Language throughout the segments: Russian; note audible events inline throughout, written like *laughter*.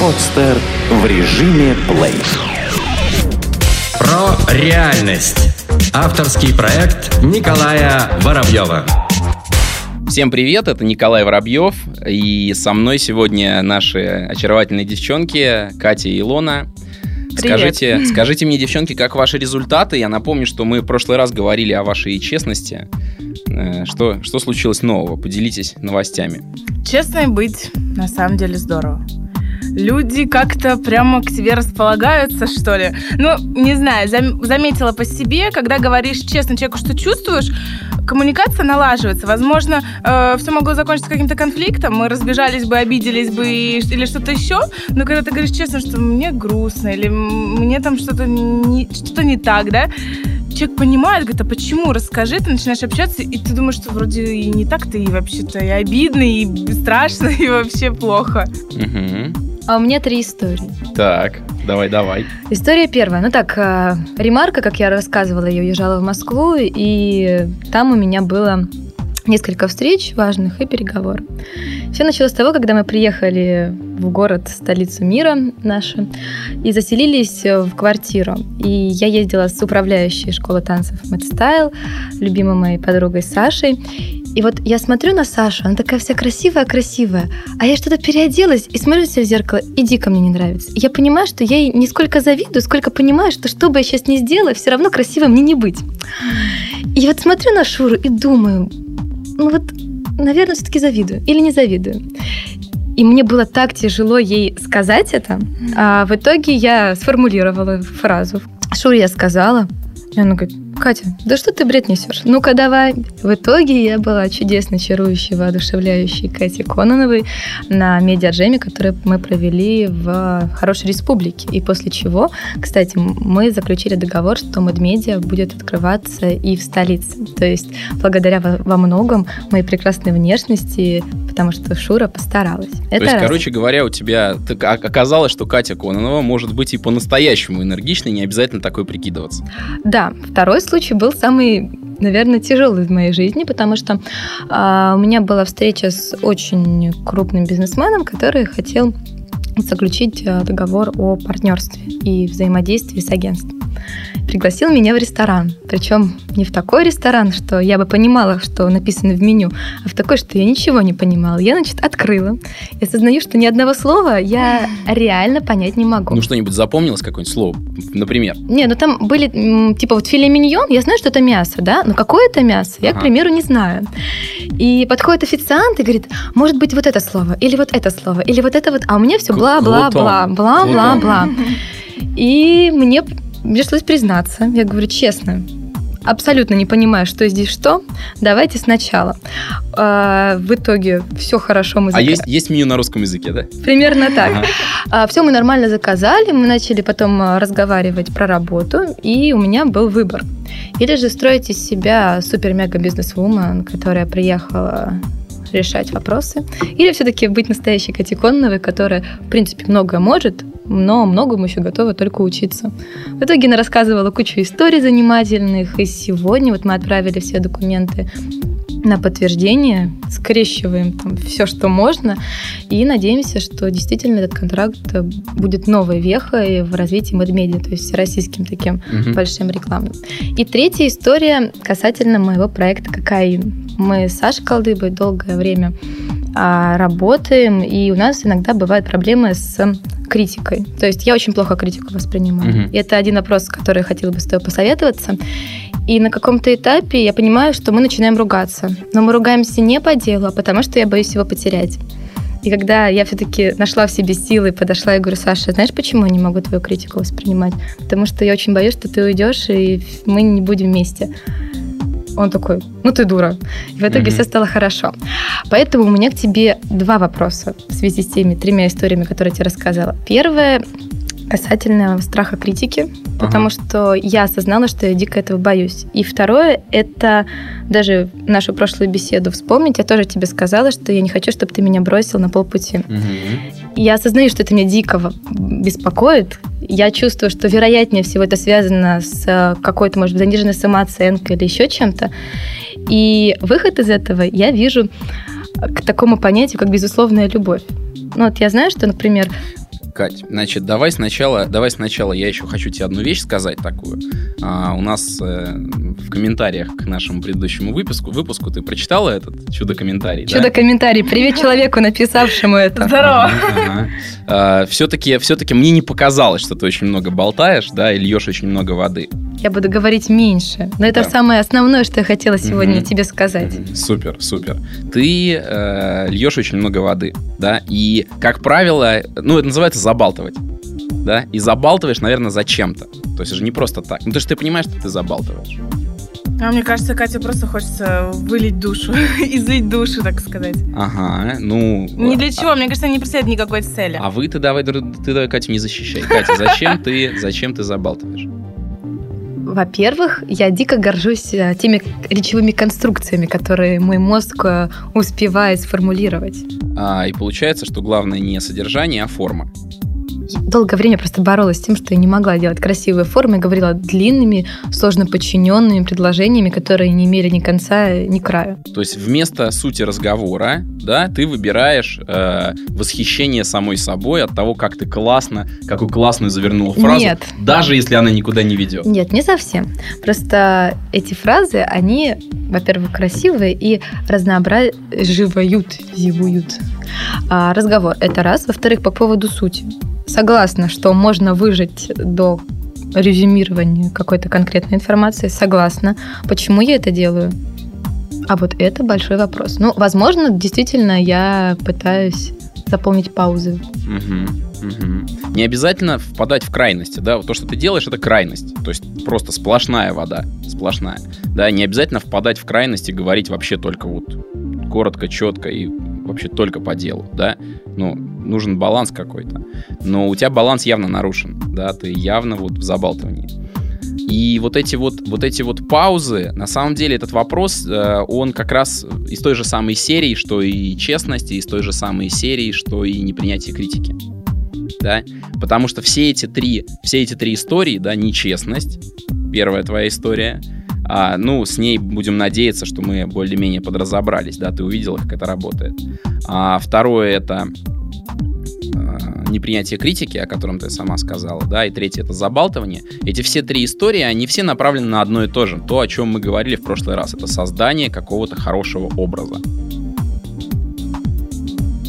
Подстер в режиме плей. Про реальность. Авторский проект Николая Воробьева. Всем привет, это Николай Воробьев, и со мной сегодня наши очаровательные девчонки Катя и Илона. Привет. Скажите, *laughs* скажите мне, девчонки, как ваши результаты? Я напомню, что мы в прошлый раз говорили о вашей честности. Э, Что, что случилось нового? Поделитесь новостями. Честно быть, на самом деле здорово. Люди как-то прямо к тебе располагаются, что ли. Ну, не знаю, зам- заметила по себе, когда говоришь честно человеку, что чувствуешь, коммуникация налаживается. Возможно, все могло закончиться каким-то конфликтом, мы разбежались бы, обиделись бы и- или что-то еще, но когда ты говоришь честно, что мне грустно, или мне там что-то не, что-то не так, да, человек понимает, говорит, а почему? Расскажи, ты начинаешь общаться, и ты думаешь, что вроде и не так ты и вообще-то и обидно, и страшно, *laughs* и вообще плохо. Мгм. А у меня три истории. Так, давай, давай. История первая. Ну так, э, ремарка, как я рассказывала, я уезжала в Москву, и там у меня было несколько встреч важных и переговоров. Все началось с того, когда мы приехали в город, столицу мира нашу, и заселились в квартиру. И я ездила с управляющей школы танцев Мэтстайл, любимой моей подругой Сашей. И вот я смотрю на Сашу, она такая вся красивая-красивая, а я что-то переоделась и смотрю на себя в зеркало, и дико мне не нравится. И я понимаю, что я ей не сколько завидую, сколько понимаю, что что бы я сейчас ни сделала, все равно красивой мне не быть. И вот смотрю на Шуру и думаю, ну вот, наверное, все-таки завидую или не завидую. И мне было так тяжело ей сказать это. А в итоге я сформулировала фразу. Шуре я сказала. И она говорит, Катя, да что ты бред несешь? Ну-ка давай. В итоге я была чудесно чарующей, воодушевляющей Катей Кононовой на медиаджеме, который мы провели в Хорошей Республике. И после чего, кстати, мы заключили договор, что Медмедиа будет открываться и в столице. То есть благодаря во, многом моей прекрасной внешности, потому что Шура постаралась. То есть, раз. короче говоря, у тебя оказалось, что Катя Кононова может быть и по-настоящему энергичной, не обязательно такой прикидываться. Да, второй случай был самый, наверное, тяжелый в моей жизни, потому что а, у меня была встреча с очень крупным бизнесменом, который хотел заключить а, договор о партнерстве и взаимодействии с агентством. Пригласил меня в ресторан. Причем не в такой ресторан, что я бы понимала, что написано в меню, а в такой, что я ничего не понимала. Я, значит, открыла. И осознаю, что ни одного слова я *laughs* реально понять не могу. Ну, что-нибудь запомнилось, какое-нибудь слово, например? Не, ну там были, типа, вот филе миньон, я знаю, что это мясо, да, но какое это мясо, я, Ага. к примеру, не знаю. И подходит официант и говорит, может быть, вот это слово, или вот это слово, или вот это вот, а у меня все К- бла-бла-бла, бла-бла-бла. И мне пришлось признаться, я говорю честно, абсолютно не понимаю, что здесь что, давайте сначала. А, В итоге все хорошо мы А зака- есть, есть меню на русском языке, да? Примерно так. Ага. все мы нормально заказали, мы начали потом а, разговаривать про работу, и у меня был выбор. Или же строить из себя супер-мега-бизнес-вумен, которая приехала решать вопросы, или все-таки быть настоящей Конновой, которая, в принципе, многое может, но многому еще готова только учиться. В итоге она рассказывала кучу историй занимательных, и сегодня вот мы отправили все документы на подтверждение, скрещиваем там все, что можно, и надеемся, что действительно этот контракт э, будет новой вехой в развитии медмедиа, то есть всероссийским таким Мгм. большим рекламным. И третья история касательно моего проекта «Кокаин». Мы с Сашей Колдыбой долгое время а, работаем, и у нас иногда бывают проблемы с критикой. То есть я очень плохо критику воспринимаю. Мгм. И это один вопрос, который я хотела бы с тобой посоветоваться. И на каком-то этапе я понимаю, что мы начинаем ругаться. Но мы ругаемся не по делу, а потому что я боюсь его потерять. И когда я все-таки нашла в себе силы, подошла и говорю, Саша, знаешь, почему я не могу твою критику воспринимать? Потому что я очень боюсь, что ты уйдешь, и мы не будем вместе. Он такой, ну ты дура. И в итоге Мгм. все стало хорошо. Поэтому у меня к тебе два вопроса в связи с теми тремя историями, которые я тебе рассказала. Первое касательно страха критики, потому что я осознала, что я дико этого боюсь. И второе, это даже нашу прошлую беседу вспомнить, я тоже тебе сказала, что я не хочу, чтобы ты меня бросил на полпути. Мгм. Я осознаю, что это меня дико беспокоит. Я чувствую, что вероятнее всего это связано с э, какой-то, может быть, заниженной самооценкой или еще чем-то. И выход из этого я вижу к такому понятию, как безусловная любовь. Ну вот я знаю, что, например, Кать, значит, давай сначала, давай сначала я еще хочу тебе одну вещь сказать такую. А, у нас э, в комментариях к нашему предыдущему выпуску, выпуску ты прочитала этот чудо-комментарий, да? чудо-комментарий. Привет человеку, написавшему это. Здорово. Ага. А, все-таки, все-таки мне не показалось, что ты очень много болтаешь, да, и льешь очень много воды. Я буду говорить меньше. Но это Да. самое основное, что я хотела сегодня Мгм. тебе сказать. Мгм. Супер, супер. Ты э, льешь очень много воды, да, и, как правило, ну, это называется забалтывать, да, и забалтываешь, наверное, зачем-то. То есть это же не просто так. Ну, ты же ты понимаешь, что ты забалтываешь. А мне кажется, Кате просто хочется вылить душу, *laughs* излить душу, так сказать. Ага, ну... Ни для чего, мне кажется, не преследует никакой цели. А вы ты давай, ты давай, Катю, не защищай. Катя, зачем ты, зачем ты забалтываешь? Во-первых, я дико горжусь э, теми речевыми конструкциями, которые мой мозг э, успевает сформулировать. А, и получается, что главное не содержание, а форма. Долгое время просто боролась с тем, что я не могла делать красивые формы, и говорила длинными, сложно подчиненными предложениями, которые не имели ни конца, ни края. То есть вместо сути разговора, да, ты выбираешь э, восхищение самой собой от того, как ты классно, какую классную завернула фразу, Нет. даже если она никуда не ведет. Нет, не совсем. Просто эти фразы, они, во-первых, красивые и разнообразивают, зивуют. А, разговор – это раз. Во-вторых, по поводу сути. Согласна, что можно выжить до резюмирования какой-то конкретной информации. Согласна. Почему я это делаю? А вот это большой вопрос. Ну, возможно, действительно, я пытаюсь заполнить паузы. Мгм. Не обязательно впадать в крайности, да, то, что ты делаешь, это крайность, то есть просто сплошная вода, сплошная, да, не обязательно впадать в крайность и говорить вообще только вот коротко, четко и вообще только по делу, да, ну, нужен баланс какой-то, но у тебя баланс явно нарушен, да, ты явно вот в забалтывании. И вот эти вот, вот эти вот паузы, на самом деле этот вопрос, э, он как раз из той же самой серии, что и честность, из той же самой серии, что и непринятие критики. Да? Потому что все эти три, все эти три истории, да, нечестность, первая твоя история, а, ну, с ней будем надеяться, что мы более-менее подразобрались, да, ты увидела, как это работает. А второе это непринятие критики, о котором ты сама сказала, да, и третье это забалтывание. Эти все три истории, они все направлены на одно и то же. То, о чем мы говорили в прошлый раз, это создание какого-то хорошего образа.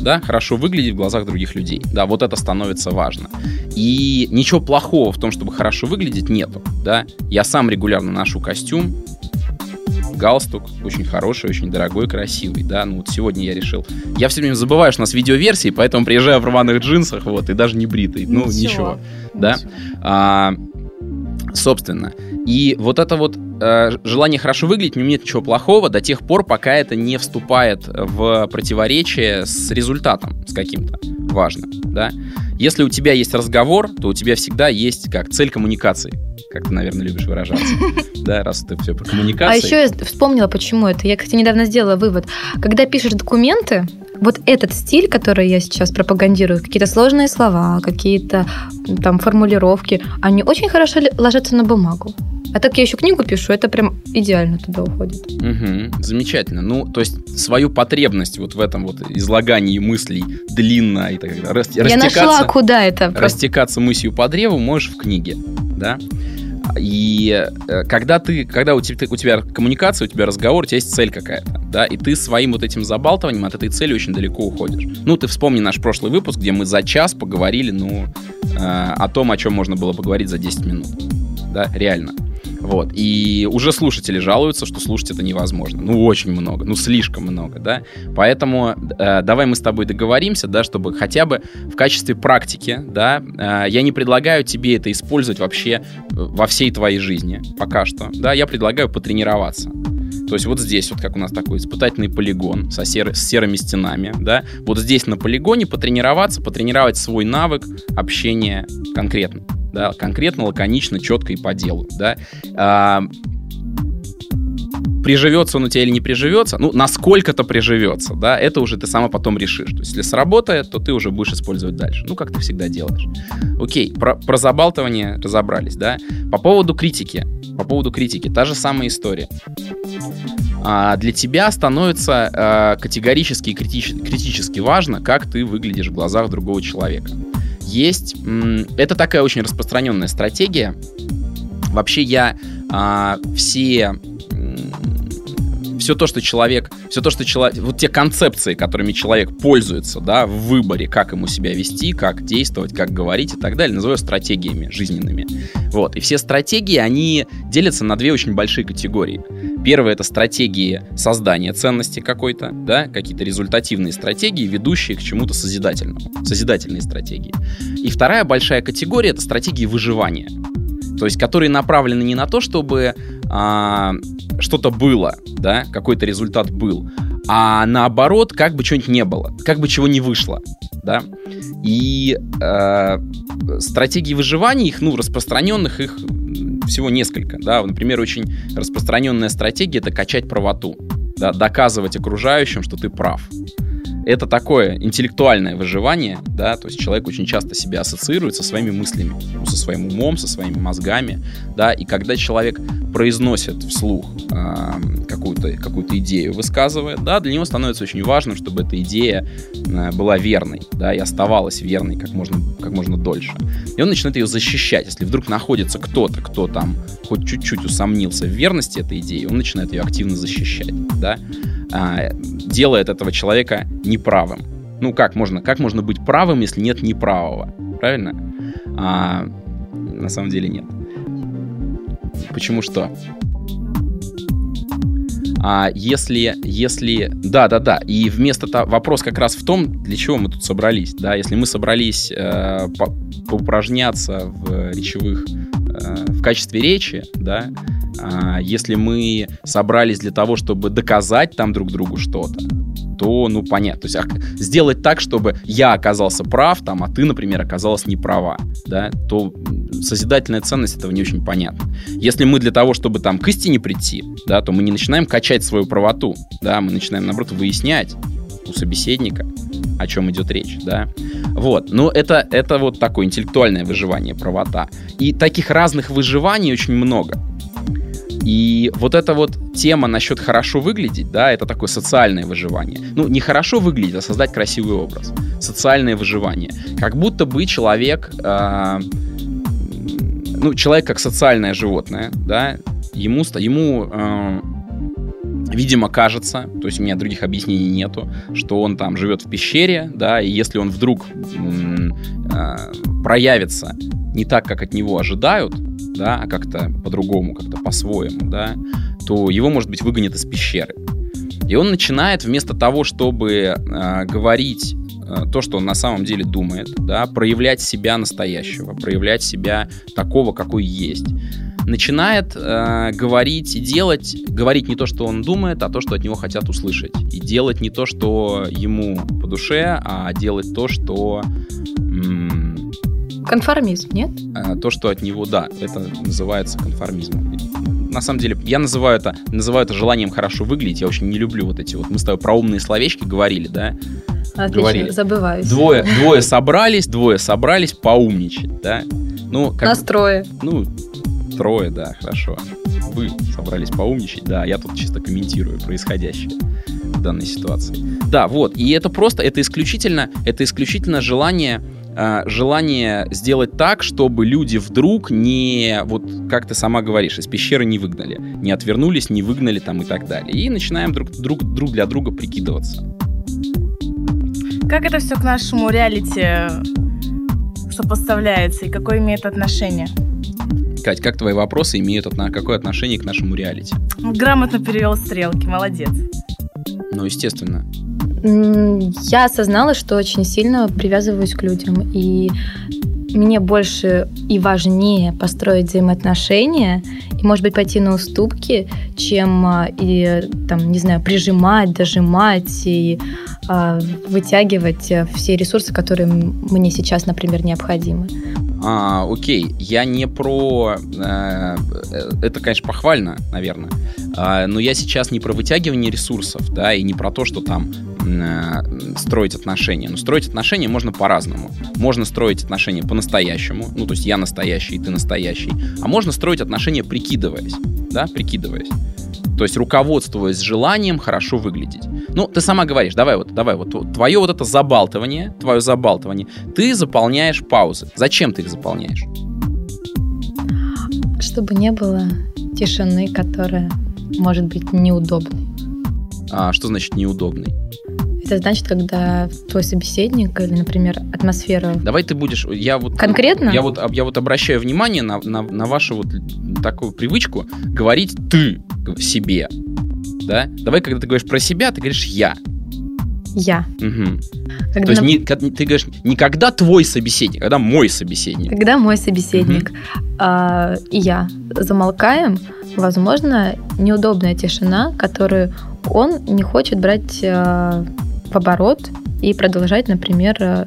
Да, хорошо выглядеть в глазах других людей. Да, вот это становится важно. И ничего плохого в том, чтобы хорошо выглядеть, нету. Да, я сам регулярно ношу костюм, галстук очень хороший, очень дорогой, красивый, да, ну вот сегодня я решил. Я все время забываю, что у нас видеоверсии, поэтому приезжаю в рваных джинсах, вот, и даже не бритый, ну ничего, да. А, собственно, и вот это вот э, желание хорошо выглядеть, в нем нет ничего плохого до тех пор, пока это не вступает в противоречие с результатом, с каким-то важным, да. Если у тебя есть разговор, то у тебя всегда есть как цель коммуникации, как ты, наверное, любишь выражаться, *laughs* да, раз ты все про А коммуникации. еще я вспомнила, почему это. Я, кстати, недавно сделала вывод. Когда пишешь документы, вот этот стиль, который я сейчас пропагандирую, какие-то сложные слова, какие-то там формулировки, они очень хорошо ложатся на бумагу. А так я еще книгу пишу, это прям идеально туда уходит. Мгм, замечательно. Ну, то есть свою потребность вот в этом вот излагании мыслей длинно и так далее, рас- Я нашла, куда это. Растекаться мыслью по древу можешь в книге, да? И э, когда ты, когда у тебя, у тебя коммуникация, у тебя разговор, у тебя есть цель какая-то, да, и ты своим вот этим забалтыванием от этой цели очень далеко уходишь. Ну, ты вспомни наш прошлый выпуск, где мы за час поговорили, ну, э, о том, о чем можно было поговорить за 10 минут, да, реально. Вот. И уже слушатели жалуются, что слушать это невозможно. Ну, очень много, ну, слишком много, да. Поэтому э, давай мы с тобой договоримся, да, чтобы хотя бы в качестве практики, да, э, я не предлагаю тебе это использовать вообще э, во всей твоей жизни пока что, да, я предлагаю потренироваться. То есть вот здесь вот как у нас такой испытательный полигон со серы- с серыми стенами, да, вот здесь на полигоне потренироваться, потренировать свой навык общения конкретно, да, конкретно, лаконично, четко и по делу, да. А, приживется он у тебя или не приживется, ну, насколько-то приживется, да, это уже ты сама потом решишь. То есть, если сработает, то ты уже будешь использовать дальше. Ну, как ты всегда делаешь. Окей, про, про забалтывание разобрались, да. По поводу критики, по поводу критики, та же самая история. а, для тебя становится а, категорически и критич- критически важно, как ты выглядишь в глазах другого человека. Есть... Это такая очень распространенная стратегия. Вообще я а, все... Все то, что человек, все то, что человек, вот те концепции, которыми человек пользуется, да, в выборе, как ему себя вести, как действовать, как говорить и так далее, называю стратегиями жизненными. Вот. И все стратегии, они делятся на две очень большие категории. Первая это стратегии создания ценности какой-то, да, какие-то результативные стратегии, ведущие к чему-то созидательному, созидательные стратегии. И вторая большая категория это стратегии выживания. То есть, которые направлены не на то, чтобы а, что-то было, да, какой-то результат был, а наоборот, как бы что-нибудь не было, как бы чего не вышло, да. И э, стратегии выживания, их, ну, распространенных, их всего несколько, да. Например, очень распространенная стратегия — это качать правоту, да, доказывать окружающим, что ты прав. Это такое интеллектуальное выживание, да, то есть человек очень часто себя ассоциирует со своими мыслями, ну, со своим умом, со своими мозгами, да, и когда человек произносит вслух э, какую-то какую идею, высказывает, да, для него становится очень важным, чтобы эта идея э, была верной, да, и оставалась верной как можно, как можно дольше. И он начинает ее защищать. Если вдруг находится кто-то, кто там хоть чуть-чуть усомнился в верности этой идеи, он начинает ее активно защищать, да, э, делает этого человека неправым. Ну, как можно, как можно быть правым, если нет неправого? Правильно? А, на самом деле нет. Почему что? А если, если, да, да, да, и вместо того, вопрос как раз в том, для чего мы тут собрались, да, если мы собрались э, по, поупражняться в речевых, в качестве речи, да, э, если мы собрались для того, чтобы доказать там друг другу что-то, то, ну, понятно. То есть а, сделать так, чтобы я оказался прав, там, а ты, например, оказалась не права, да, то созидательная ценность этого не очень понятна. Если мы для того, чтобы там к истине прийти, да, то мы не начинаем качать свою правоту, да, мы начинаем, наоборот, выяснять у собеседника, о чем идет речь, да. Вот, но это, это вот такое интеллектуальное выживание, правота. И таких разных выживаний очень много. И вот эта вот тема насчет хорошо выглядеть, да, это такое социальное выживание. Ну, не хорошо выглядеть, а создать красивый образ. Социальное выживание. Как будто бы человек, э, ну, человек как социальное животное, да, ему, ему э, видимо, кажется, то есть у меня других объяснений нету, что он там живет в пещере, да, и если он вдруг э, проявится не так, как от него ожидают, да, а как-то по-другому, как-то по-своему, да, то его, может быть, выгонят из пещеры. И он начинает вместо того, чтобы э, говорить э, то, что он на самом деле думает, да, проявлять себя настоящего, проявлять себя такого, какой есть, начинает э, говорить и делать, говорить не то, что он думает, а то, что от него хотят услышать. И делать не то, что ему по душе, а делать то, что... М- Конформизм, нет? э, то, что от него, да, это называется конформизмом. На самом деле, я называю это, называю это желанием хорошо выглядеть. Я очень не люблю вот эти вот. Мы с тобой про умные словечки говорили, да? Отлично, Говорили. забываюсь. Двое, двое собрались, двое собрались поумничать, да? Ну, как, Настрое. ну, трое, да, хорошо. Вы собрались поумничать, да, я тут чисто комментирую происходящее в данной ситуации. Да, вот, и это просто, это исключительно, это исключительно желание, э, желание сделать так, чтобы люди вдруг не, вот как ты сама говоришь, из пещеры не выгнали, не отвернулись, не выгнали там и так далее. И начинаем друг, друг, друг для друга прикидываться. Как это все к нашему реалити сопоставляется и какое имеет отношение? Кать, как твои вопросы имеют отно- какое отношение к нашему реалити? Грамотно перевел стрелки, молодец. Ну, естественно. Я осознала, что очень сильно привязываюсь к людям, и мне больше и важнее построить взаимоотношения и, может быть, пойти на уступки, чем а, и, там, не знаю, прижимать, дожимать и а, вытягивать э, все ресурсы, которые мне сейчас, например, необходимы. А, окей, я не про... э, э, это, конечно, похвально, наверное. А, но я сейчас не про вытягивание ресурсов, да, и не про то, что там э, строить отношения. Но строить отношения можно по-разному. Можно строить отношения по-настоящему, ну, то есть я настоящий, ты настоящий. А можно строить отношения прикидываясь, да, прикидываясь. То есть руководствуясь желанием хорошо выглядеть. Ну, ты сама говоришь, давай вот, давай вот, твое вот это забалтывание, твое забалтывание, ты заполняешь паузы. Зачем ты их заполняешь? Чтобы не было тишины, которая может быть неудобной. А что значит неудобный? Это значит, когда твой собеседник или, например, атмосфера... Давай ты будешь... Я вот, Конкретно? Я вот, я вот обращаю внимание на, на, на вашу вот такую привычку говорить «ты» себе. Да? Давай, когда ты говоришь про себя, ты говоришь «я». Я. Мгм. Когда, То есть нап- не, ты говоришь не когда твой собеседник, а когда мой собеседник. когда мой собеседник а, и я замолкаем, возможно, неудобная тишина, которую он не хочет брать а, в оборот и продолжать, например, а,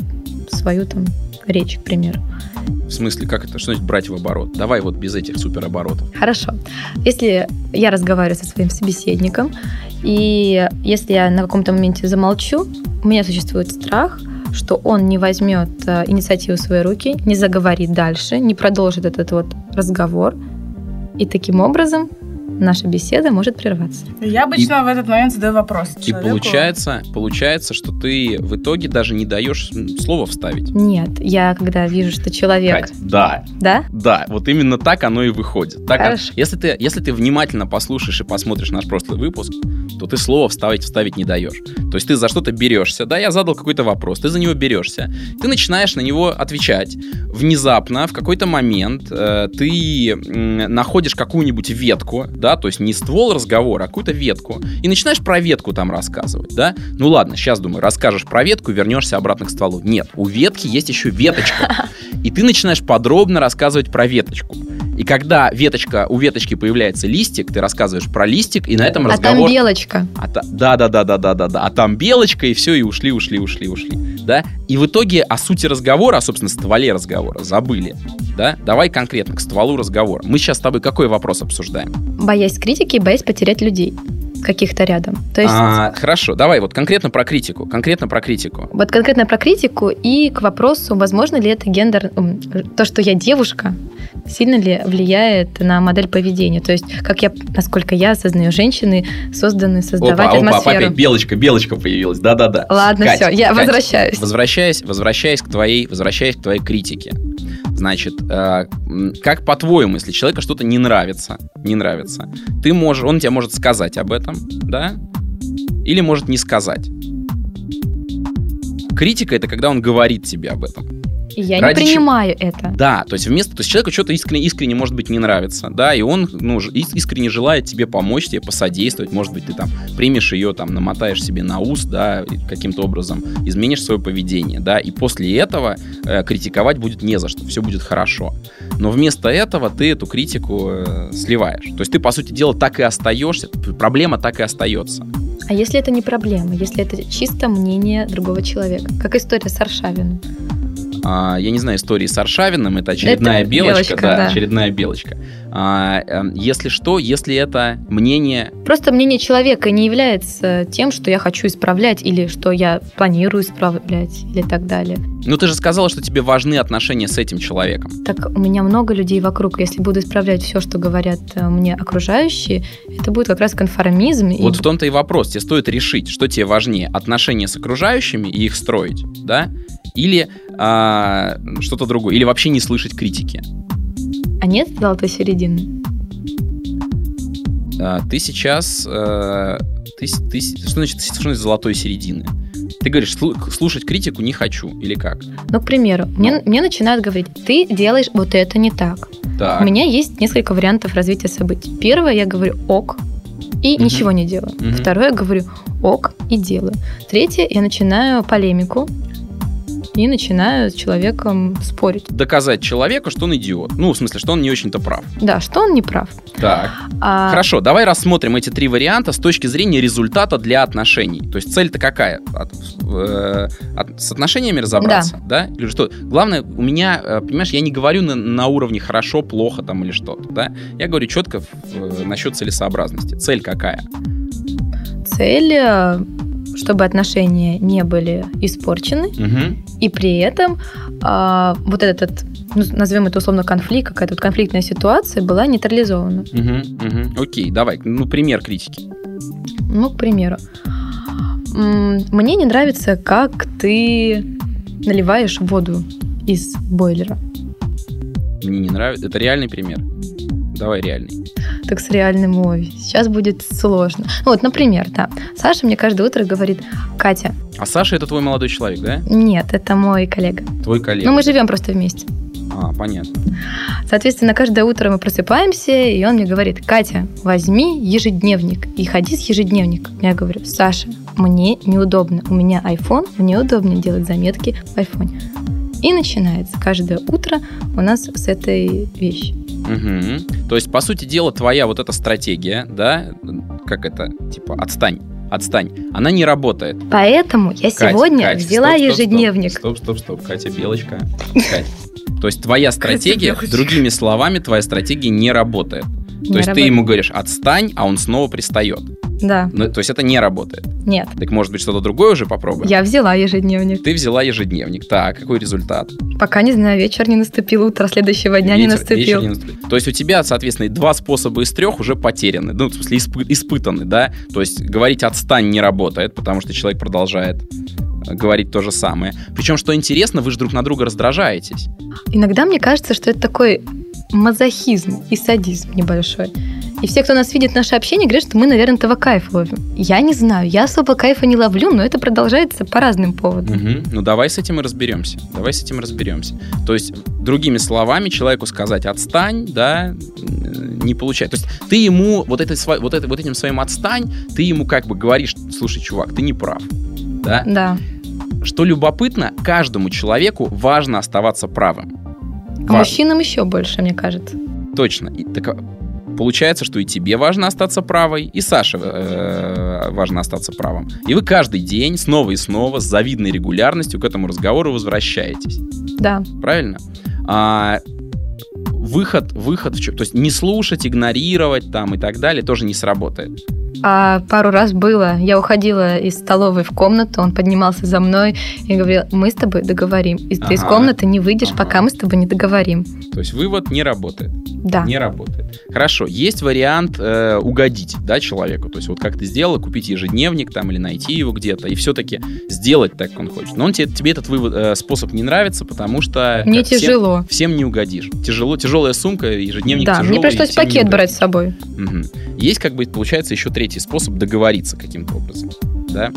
свою там речь, к примеру. В смысле, как это? Что значит брать в оборот? Давай вот без этих супероборотов. Хорошо. Если я разговариваю со своим собеседником, и если я на каком-то моменте замолчу, у меня существует страх, что он не возьмет э, инициативу в свои руки, не заговорит дальше, не продолжит этот вот разговор, и таким образом наша беседа может прерваться. Я обычно в этот момент задаю вопрос И человеку. получается, получается, что ты в итоге даже не даешь слово вставить. Нет, я когда вижу, что человек... Кать, да, Да? да, вот именно так оно и выходит. Так, Хорошо. если, ты, если ты внимательно послушаешь и посмотришь наш прошлый выпуск, то ты слово вставить, вставить не даешь. То есть ты за что-то берешься, да, я задал какой-то вопрос, ты за него берешься, ты начинаешь на него отвечать. Внезапно, в какой-то момент, э, ты м, находишь какую-нибудь ветку, да, то есть не ствол разговора, а какую-то ветку, и начинаешь про ветку там рассказывать, да. Ну ладно, сейчас, думаю, расскажешь про ветку, вернешься обратно к стволу. Нет, у ветки есть еще веточка. *laughs* И ты начинаешь подробно рассказывать про веточку. И когда веточка, у веточки появляется листик, ты рассказываешь про листик, и на этом А разговор... там белочка. А та- да, да, да, да, да, да, да. А там белочка, и все, и ушли, ушли, ушли, ушли. Да? И в итоге о сути разговора, а, собственно, стволе разговора забыли. Да? Давай конкретно к стволу разговора. Мы сейчас с тобой какой вопрос обсуждаем? Боясь критики, боясь потерять людей каких-то рядом. То есть А, хорошо, давай вот конкретно про критику. Конкретно про критику. Вот конкретно про критику и к вопросу, возможно ли это гендер, то, что я девушка, сильно ли влияет на модель поведения. То есть, как я, насколько я осознаю, женщины созданы создавать опа, опа, атмосферу. опять белочка, белочка появилась. Да-да-да. Ладно, Кать, все, я Кать, возвращаюсь. Возвращаясь, возвращаясь к твоей, возвращаясь к твоей критике. Значит, э, как по-твоему, если человеку что-то не нравится, не нравится, ты можешь, он тебе может сказать об этом, да? Или может не сказать. Критика это когда он говорит тебе об этом. И я ради не принимаю это. Да, то есть вместо, то есть человеку что-то искренне, искренне, может быть, не нравится, да, и он, ну, искренне желает тебе помочь, тебе посодействовать, может быть, ты там примешь ее, там, намотаешь себе на ус, да, каким-то образом изменишь свое поведение, да, и после этого э, критиковать будет не за что, все будет хорошо. Но вместо этого ты эту критику э, сливаешь. То есть ты, по сути дела, так и остаешься, проблема так и остается. А если это не проблема, если это чисто мнение другого человека, как история с Аршавиным? А, я не знаю истории с Аршавиным, это очередная Это белочка, белочка, да, да. очередная белочка. А, эм, если что, если это мнение Просто мнение человека не является тем, что я хочу исправлять или что я планирую исправлять или так далее. Ну, ты же сказала, что тебе важны отношения с этим человеком. Так у меня много людей вокруг. Если буду исправлять все, что говорят э, мне окружающие, это будет как раз конформизм. и- Вот в том-то и вопрос. Тебе стоит решить, что тебе важнее, отношения с окружающими и их строить, да? Или а, что-то другое. Или вообще не слышать критики. А нет золотой середины? А, ты сейчас... э, ты, ты что, значит, что значит золотой середины? Ты говоришь, «Слу- слушать критику не хочу. Или как? Ну, к примеру, мне, мне начинают говорить, ты делаешь вот это не так. Так. У меня есть несколько вариантов развития событий. Первое, я говорю ок, и Мгм. ничего не делаю. Мгм. Второе, я говорю ок и делаю. Третье, я начинаю полемику и начинаю с человеком спорить. Доказать человеку, что он идиот. Ну, в смысле, что он не очень-то прав. Да, что он не прав. Так. А, Хорошо, давай рассмотрим эти три варианта с точки зрения результата для отношений. То есть цель-то какая? От- э, от- с отношениями разобраться, да. Или что? Главное, у меня, э, понимаешь, я не говорю на, на уровне хорошо, плохо там или что-то, да. Я говорю четко в- э, насчет целесообразности. Цель какая? цель, э, чтобы отношения не были испорчены, Мгм. и при этом а, вот этот ну, назовем это условно конфликт, какая-то вот конфликтная ситуация была нейтрализована. Угу, угу. Окей, давай, ну, пример критики. Ну, к примеру. Мне не нравится, как ты наливаешь воду из бойлера. Мне не нравится. Это реальный пример. Давай реальный. Так с реальным ой, сейчас будет сложно. Вот, например, да. Саша мне каждое утро говорит, Катя, А Саша это твой молодой человек, да? нет, это мой коллега. Твой коллега. Ну, мы живем просто вместе. А, понятно. Соответственно, каждое утро мы просыпаемся, и он мне говорит, Катя, возьми ежедневник и ходи с ежедневником. Я говорю, Саша, мне неудобно. У меня iPhone, мне удобно делать заметки в iPhone. И начинается каждое утро у нас с этой вещи. Мгм. То есть, по сути дела, твоя вот эта стратегия, да, как это, типа, отстань, отстань, она не работает. Поэтому я Кать, сегодня Кать, взяла стоп, стоп, стоп, ежедневник. Стоп, стоп, стоп, Катя, белочка. *laughs* Кать. То есть твоя стратегия, другими словами, твоя стратегия не работает. Не То есть ты работает. ему говоришь отстань, а он снова пристает. Да, Ну, то есть это не работает. нет. Так может быть что-то другое уже попробуем? Я взяла ежедневник. Ты взяла ежедневник. Так, какой результат? Пока не знаю, вечер не наступил, утро следующего дня не Вечер- наступил. вечер не наступил. То есть у тебя, соответственно, два способа из трех уже потеряны. Ну, в смысле, испы- испытаны, да? То есть говорить «отстань» не работает, потому что человек продолжает э, говорить то же самое. Причем, что интересно, вы же друг на друга раздражаетесь. Иногда мне кажется, что это такой мазохизм и садизм небольшой. И все, кто нас видит наше общение, говорят, что мы, наверное, этого кайф ловим. Я не знаю, я особо кайфа не ловлю, но это продолжается по разным поводам. Мгм. Ну, давай с этим и разберемся. Давай с этим разберемся. То есть, другими словами, человеку сказать «отстань», да, не получается. То есть, ты ему вот, этой, вот, это- вот этим своим «отстань», ты ему как бы говоришь, слушай, чувак, ты не прав. Да? Да. Что любопытно, каждому человеку важно оставаться правым. А мужчинам еще больше, мне кажется. Точно. И так, а, получается, что и тебе важно остаться правой, и Саше э, важно остаться правым. И вы каждый день снова и снова с завидной регулярностью к этому разговору возвращаетесь. Да. Правильно? А, выход, выход в чё- То есть не слушать, игнорировать там и так далее тоже не сработает. А пару раз было, я уходила из столовой в комнату, он поднимался за мной и говорил, мы с тобой договорим. И ты из Ага. комнаты не выйдешь, Ага. пока мы с тобой не договорим. То есть вывод не работает. Да. Не работает. Хорошо, есть вариант э, угодить, да, человеку. То есть вот как ты сделала, купить ежедневник там или найти его где-то и все-таки сделать так, как он хочет. Но он тебе, тебе этот вывод, э, способ не нравится, потому что Мне как, всем- тяжело. Всем, не угодишь. Тяжело, тяжелая сумка, ежедневник да, тяжелый. мне пришлось всем пакет брать с собой. Мгм. Есть, как бы, получается, еще третий способ договориться каким-то образом. Да?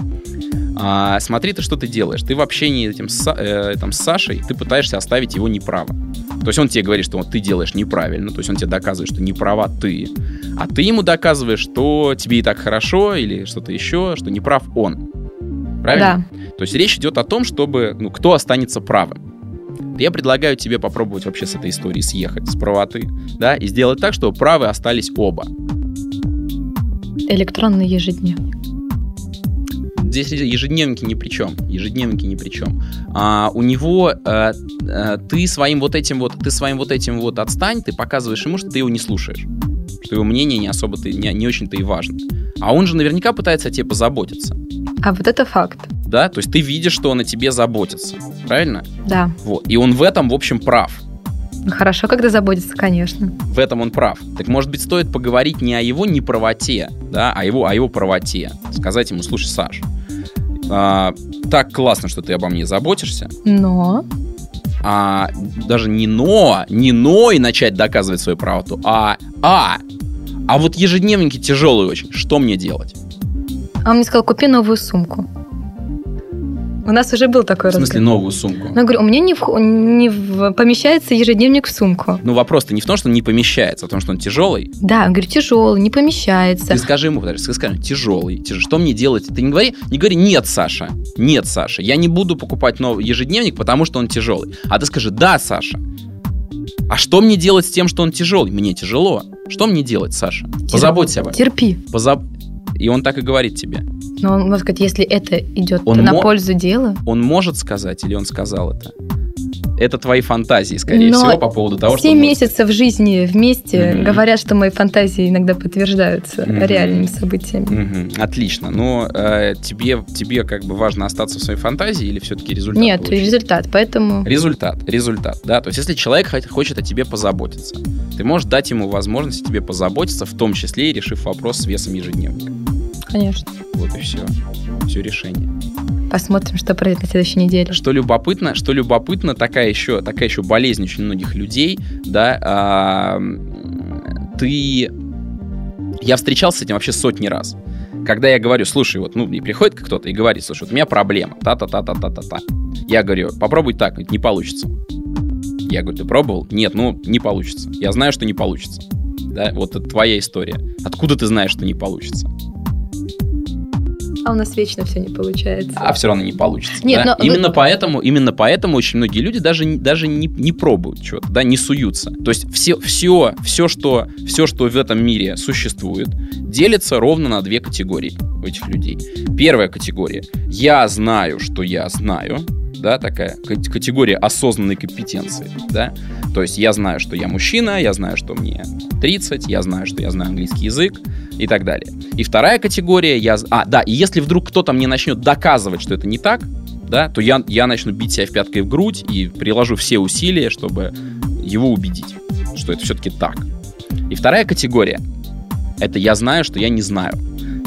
А, смотри, ты что ты делаешь. Ты в общении этим с, э, там, с Сашей, ты пытаешься оставить его неправо. То есть он тебе говорит, что вот ты делаешь неправильно, то есть он тебе доказывает, что не права ты, а ты ему доказываешь, что тебе и так хорошо или что-то еще, что не прав он. Правильно? Да. То есть речь идет о том, чтобы, ну, кто останется правым. Я предлагаю тебе попробовать вообще с этой историей съехать, с правоты, да, и сделать так, чтобы правы остались оба. Электронный ежедневник. Здесь ежедневники ни при чем. Ежедневники ни при чем. А, у него э, э, ты своим вот этим вот, ты своим вот этим вот отстань, ты показываешь ему, что ты его не слушаешь. Что его мнение не особо ты, не, не очень-то и важно. А он же наверняка пытается о тебе позаботиться. А вот это факт. Да? То есть ты видишь, что он о тебе заботится. Правильно? Да. Вот. И он в этом, в общем, прав. Ну, Хорошо, когда заботится, конечно. В этом он прав. Так может быть стоит поговорить не о его неправоте, да, а его, о его правоте. Сказать ему, слушай, Саш, а, так классно, что ты обо мне заботишься, Но а даже не но, не но и начать доказывать свою правоту, а а, а вот ежедневники тяжелые очень, что мне делать? а он мне сказал, купи новую сумку. У нас уже был такой В смысле разговор. новую сумку? Но я говорю, у меня не, вх- не в- помещается ежедневник в сумку. Ну вопрос-то не в том, что он не помещается, а в том, что он тяжелый. Да, он говорит, тяжелый, не помещается. Ты скажи ему, подожди, скажи, тяжелый, тяж- что мне делать? Ты не говори, не говори, нет, Саша, нет, Саша, я не буду покупать новый ежедневник, потому что он тяжелый. А ты скажи, да, Саша. А что мне делать с тем, что он тяжелый? Мне тяжело. Что мне делать, Саша? Позаботься об этом. Терпи. Позаб- И он так и говорит тебе. Но он может сказать, если это идет Он на пользу дела, Он может сказать или он сказал это? Это твои фантазии, скорее Но всего, по поводу того, что... 7 может- месяцев жизни вместе Мгм. говорят, что мои фантазии иногда подтверждаются Мгм. реальными событиями. Мгм, Отлично. Но э, тебе, тебе как бы важно остаться в своей фантазии или все-таки результат? Нет, получить? результат, поэтому... Результат, результат, да. То есть, если человек хочет о тебе позаботиться, ты можешь дать ему возможность о тебе позаботиться, в том числе и решив вопрос с весом ежедневника. Конечно. Вот и все. Все решение. Посмотрим, что произойдет на следующей неделе. Что любопытно, что любопытно, такая еще, такая еще болезнь очень многих людей, да, а, ты... Я встречался с этим вообще сотни раз. Когда я говорю, слушай, вот, ну, и приходит кто-то и говорит, слушай, вот у меня проблема, та-та-та-та-та-та-та. Я говорю, попробуй так, не получится. Я говорю, ты пробовал? Нет, ну, не получится. Я знаю, что не получится. Да, вот это твоя история. Откуда ты знаешь, что не получится? А у нас вечно все не получается. а все равно не получится. Нет, да? но вы- именно поэтому, именно поэтому очень многие люди даже, даже не, не пробуют что-то, да, не суются. То есть все, все, все, что, все, что в этом мире существует, делится ровно на две категории у этих людей. Первая категория. Я знаю, что я знаю, да, такая кат- категория осознанной компетенции, да. То есть я знаю, что я мужчина, я знаю, что мне 30, я знаю, что я знаю английский язык и так далее. И вторая категория, я... А, да, и если вдруг кто-то мне начнет доказывать, что это не так, да, то я, я начну бить себя в пяткой в грудь и приложу все усилия, чтобы его убедить, что это все-таки так. И вторая категория, это я знаю, что я не знаю.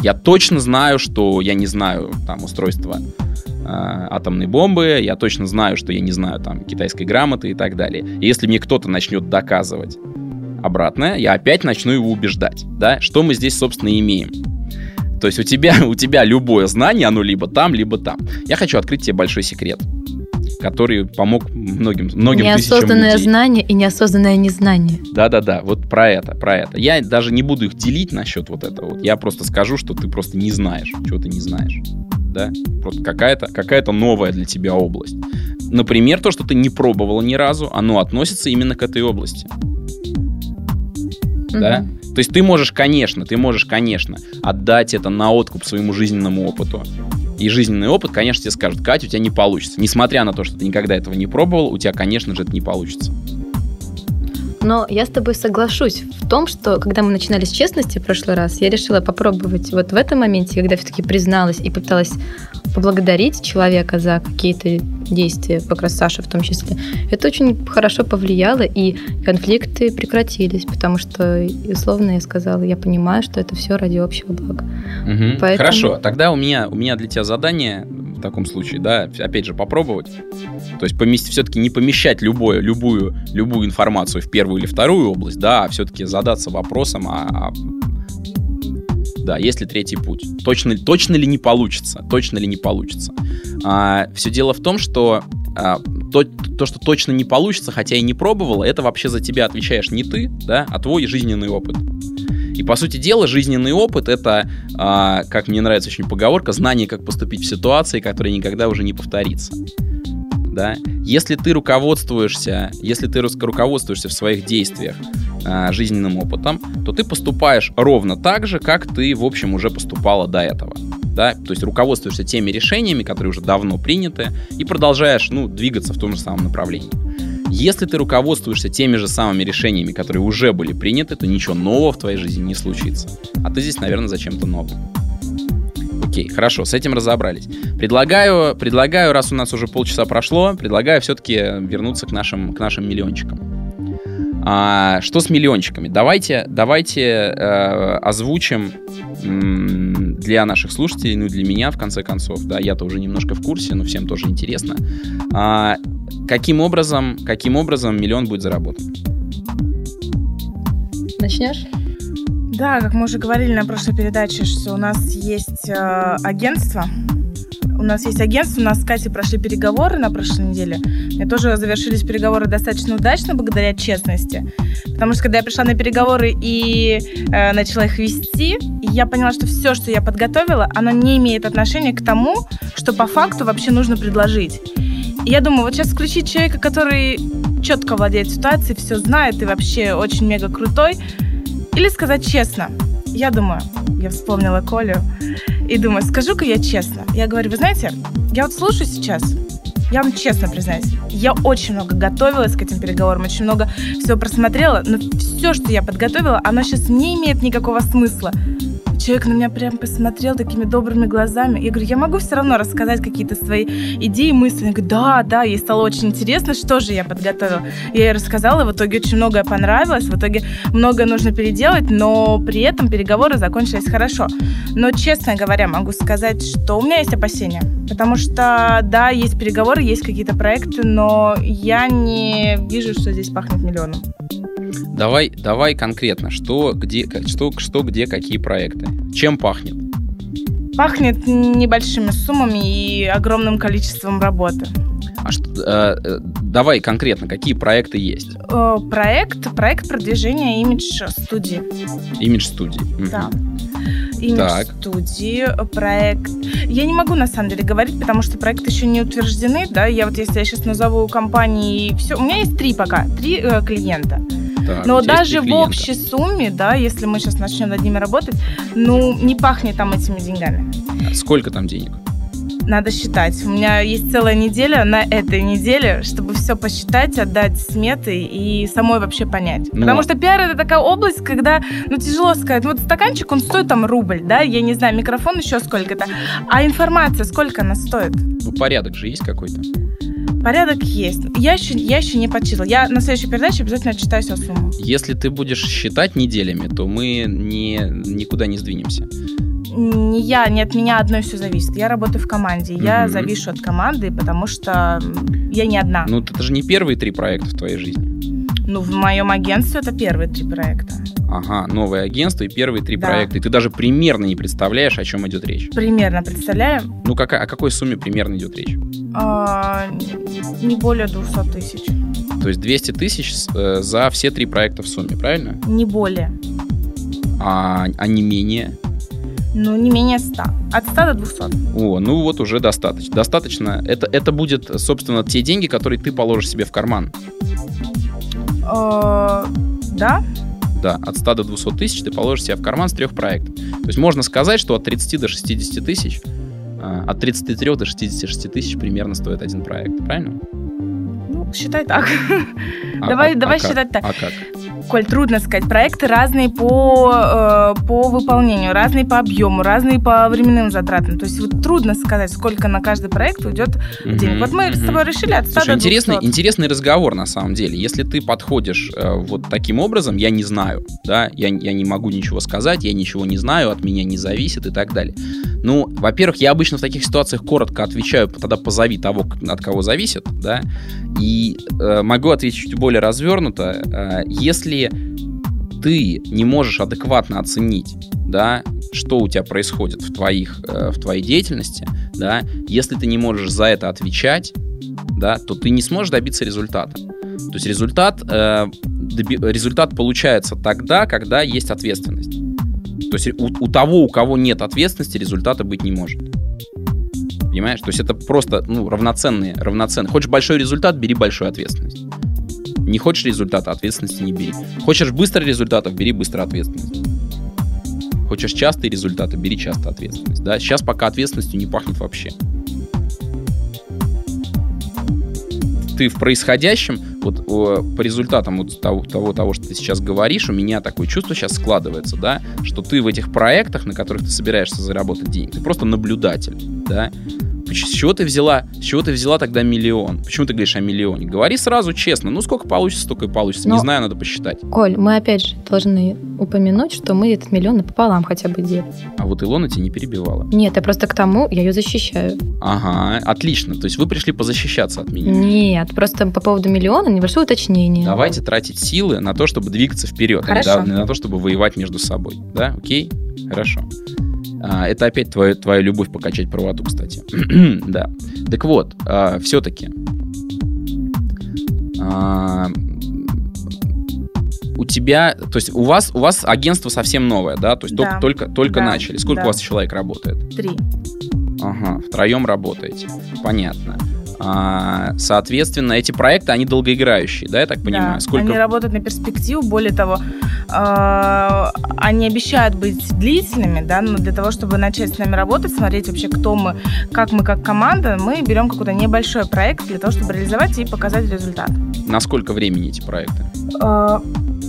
Я точно знаю, что я не знаю там устройства э, атомной бомбы, я точно знаю, что я не знаю там китайской грамоты и так далее. И если мне кто-то начнет доказывать обратное, я опять начну его убеждать, да, что мы здесь, собственно, имеем. То есть у тебя, *laughs* у тебя любое знание, оно либо там, либо там. Я хочу открыть тебе большой секрет, который помог многим, многим тысячам Неосознанное людей. знание и неосознанное незнание. Да-да-да, вот про это, про это. Я даже не буду их делить насчет вот этого. Вот я просто скажу, что ты просто не знаешь, чего ты не знаешь. Да? Просто какая-то какая новая для тебя область. Например, то, что ты не пробовала ни разу, оно относится именно к этой области. Да? Мгм. То есть ты можешь, конечно, ты можешь, конечно, отдать это на откуп своему жизненному опыту. И жизненный опыт, конечно, тебе скажет, Катя, у тебя не получится. Несмотря на то, что ты никогда этого не пробовал, у тебя, конечно же, это не получится. Но я с тобой соглашусь в том, что когда мы начинали с честности в прошлый раз, я решила попробовать вот в этом моменте, когда все-таки призналась и пыталась поблагодарить человека за какие-то действия, как раз Саша в том числе. Это очень хорошо повлияло, и конфликты прекратились, потому что, условно, я сказала, я понимаю, что это все ради общего блага. Мгм. Поэтому- Хорошо, тогда у меня, у меня для тебя задание в таком случае, да, опять же, попробовать. То есть поместить, все-таки не помещать любое, любую, любую информацию в первую или вторую область, да, а все-таки задаться вопросом, а, а- да, есть ли третий путь? Точно, точно ли не получится? Точно ли не получится? все дело в том, что а, то, то, что точно не получится, хотя и не пробовала, это вообще за тебя отвечаешь не ты, да, а твой жизненный опыт. И по сути дела, жизненный опыт это, а, как мне нравится очень поговорка, знание, как поступить в ситуации, которая никогда уже не повторится. Да? Если ты руководствуешься, если ты руководствуешься в своих действиях а, жизненным опытом, то ты поступаешь ровно так же, как ты, в общем, уже поступала до этого. Да? То есть руководствуешься теми решениями, которые уже давно приняты, и продолжаешь ну, двигаться в том же самом направлении. Если ты руководствуешься теми же самыми решениями, которые уже были приняты, то ничего нового в твоей жизни не случится. А ты здесь, наверное, за чем-то новым. Окей, хорошо, с этим разобрались. Предлагаю, предлагаю, раз у нас уже полчаса прошло, предлагаю все-таки вернуться к нашим, к нашим миллиончикам. А, что с миллиончиками? Давайте, давайте э, озвучим м, для наших слушателей, ну для меня, в конце концов, да, я-то уже немножко в курсе, но всем тоже интересно. А, каким образом, каким образом миллион будет заработан? Начнешь? Да, как мы уже говорили на прошлой передаче, что у нас есть э, агентство. У нас есть агентство, у нас с Катей прошли переговоры на прошлой неделе. Мне тоже завершились переговоры достаточно удачно, благодаря честности. Потому что когда я пришла на переговоры и э, начала их вести, я поняла, что все, что я подготовила, оно не имеет отношения к тому, что по факту вообще нужно предложить. И я думаю, вот сейчас включить человека, который четко владеет ситуацией, все знает и вообще очень мега крутой, или сказать честно. Я думаю, я вспомнила Колю и думаю, скажу-ка я честно. Я говорю, вы знаете, я вот слушаю сейчас, Я вам честно признаюсь, я очень много готовилась к этим переговорам, очень много всего просмотрела, но все, что я подготовила, оно сейчас не имеет никакого смысла. Человек на меня прям посмотрел такими добрыми глазами. Я говорю, я могу все равно рассказать какие-то свои идеи, мысли. Он говорит, да, да, ей стало очень интересно, что же я подготовила. Я ей рассказала, в итоге очень многое понравилось, в итоге многое нужно переделать, но при этом переговоры закончились хорошо. Но, честно говоря, могу сказать, что у меня есть опасения. Потому что, да, есть переговоры, есть какие-то проекты, но я не вижу, что здесь пахнет миллионом. Давай, давай конкретно, что, где, что, что, где, какие проекты. Чем пахнет? Пахнет небольшими суммами и огромным количеством работы. А что, э, э, давай конкретно, какие проекты есть? Э, проект, проект продвижения имидж студии. Имидж студии. Да. Имидж студии, проект. Я не могу на самом деле говорить, потому что проекты еще не утверждены, да. Я вот если я сейчас назову компании, все, у меня есть три пока, три э, клиента. Так, Но даже в общей сумме, да, если мы сейчас начнем над ними работать, ну, не пахнет там этими деньгами. Сколько там денег? Надо считать. У меня есть целая неделя на этой неделе, чтобы все посчитать, отдать сметы и самой вообще понять. Ну, Потому а- что пиар это такая область, когда, ну, тяжело сказать. Вот стаканчик, он стоит там рубль, да, я не знаю, микрофон еще сколько-то. А информация сколько она стоит? Ну, порядок же есть какой-то. Порядок есть. Я еще, я еще не подсчитала. Я на следующей передаче обязательно отчитаю всю сумму. Если ты будешь считать неделями, то мы не, никуда не сдвинемся. Не я, не от меня одной все зависит. Я работаю в команде. Я Мгм. завишу от команды, потому что я не одна. Ну, это же не первые три проекта в твоей жизни. Ну, в моем агентстве это первые три проекта. Ага, новое агентство и первые три Да. проекта. И ты даже примерно не представляешь, о чем идет речь. Примерно, представляем? Ну, какая, о какой сумме примерно идет речь? А, не более 200 тысяч. То есть 200 тысяч э, за все три проекта в сумме, правильно? Не более. А, а не менее? Ну, не менее 100. От 100 до 200. О, ну вот уже достаточно. Достаточно. Это, это будет, собственно, те деньги, которые ты положишь себе в карман. А, да? Да, от 100 до 200 тысяч ты положишь себе в карман с трех проектов. То есть можно сказать, что от 30 до 60 тысяч, а, от 33 до 66 тысяч примерно стоит один проект. Правильно? Ну, считай так. А- Давай- а- давай а как? считать так. А как? Коль, трудно сказать. Проекты разные по, э, по выполнению, разные по объему, разные по временным затратам. То есть вот трудно сказать, сколько на каждый проект уйдет денег. Мгм, Вот мы с мгм. тобой решили от 100 Слушай, до интересный, 200. интересный разговор на самом деле. Если ты подходишь э, вот таким образом, я не знаю, да, я, я не могу ничего сказать, я ничего не знаю, от меня не зависит и так далее. Ну, во-первых, я обычно в таких ситуациях коротко отвечаю, тогда позови того, от кого зависит, да, и э, могу ответить чуть более развернуто. Э, если ты не можешь адекватно оценить, да, что у тебя происходит в твоих, э, в твоей деятельности, да, если ты не можешь за это отвечать, да, то ты не сможешь добиться результата. То есть результат, э, доби- результат получается тогда, когда есть ответственность. То есть у, у того, у кого нет ответственности, результата быть не может. Понимаешь? То есть это просто ну, равноценные, равноценные. Хочешь большой результат, бери большую ответственность. Не хочешь результата, ответственности не бери. Хочешь быстро результатов, бери быстро ответственность. Хочешь частые результаты, бери часто ответственность. Да? Сейчас пока ответственностью не пахнет вообще. Ты в происходящем, вот по результатам вот того, того, того, что ты сейчас говоришь, у меня такое чувство сейчас складывается, да, что ты в этих проектах, на которых ты собираешься заработать деньги, ты просто наблюдатель, да. С чего ты взяла, с чего ты взяла тогда миллион? Почему ты говоришь о миллионе? Говори сразу честно. Ну, сколько получится, столько и получится. Не Но- знаю, надо посчитать. Коль, мы опять же должны упомянуть, что мы этот миллион напополам хотя бы делим. А вот Илона тебя не перебивала. Нет, я просто к тому, я ее защищаю. Ага, отлично. То есть вы пришли позащищаться от меня. Нет, просто по поводу миллиона небольшое уточнение. Давайте тратить силы на то, чтобы двигаться вперед, а Хорошо. да- не на то, чтобы воевать между собой. Да, окей? Хорошо. А, это опять твоя, твоя любовь покачать правоту, кстати. *clears throat* да. Так вот, все-таки у тебя, то есть у вас, у вас агентство совсем новое, да? То есть Да. только, только, только Да. начали. Сколько Да. у вас человек работает? Три. Ага, втроем работаете. Понятно. А, соответственно, эти проекты, они долгоиграющие, да, я так понимаю? Да, Сколько... Они работают на перспективу, более того, э, они обещают быть длительными, да, но для того, чтобы начать с нами работать, смотреть вообще, кто мы, как мы как команда, мы берем какой-то небольшой проект для того, чтобы реализовать и показать результат. На сколько времени эти проекты?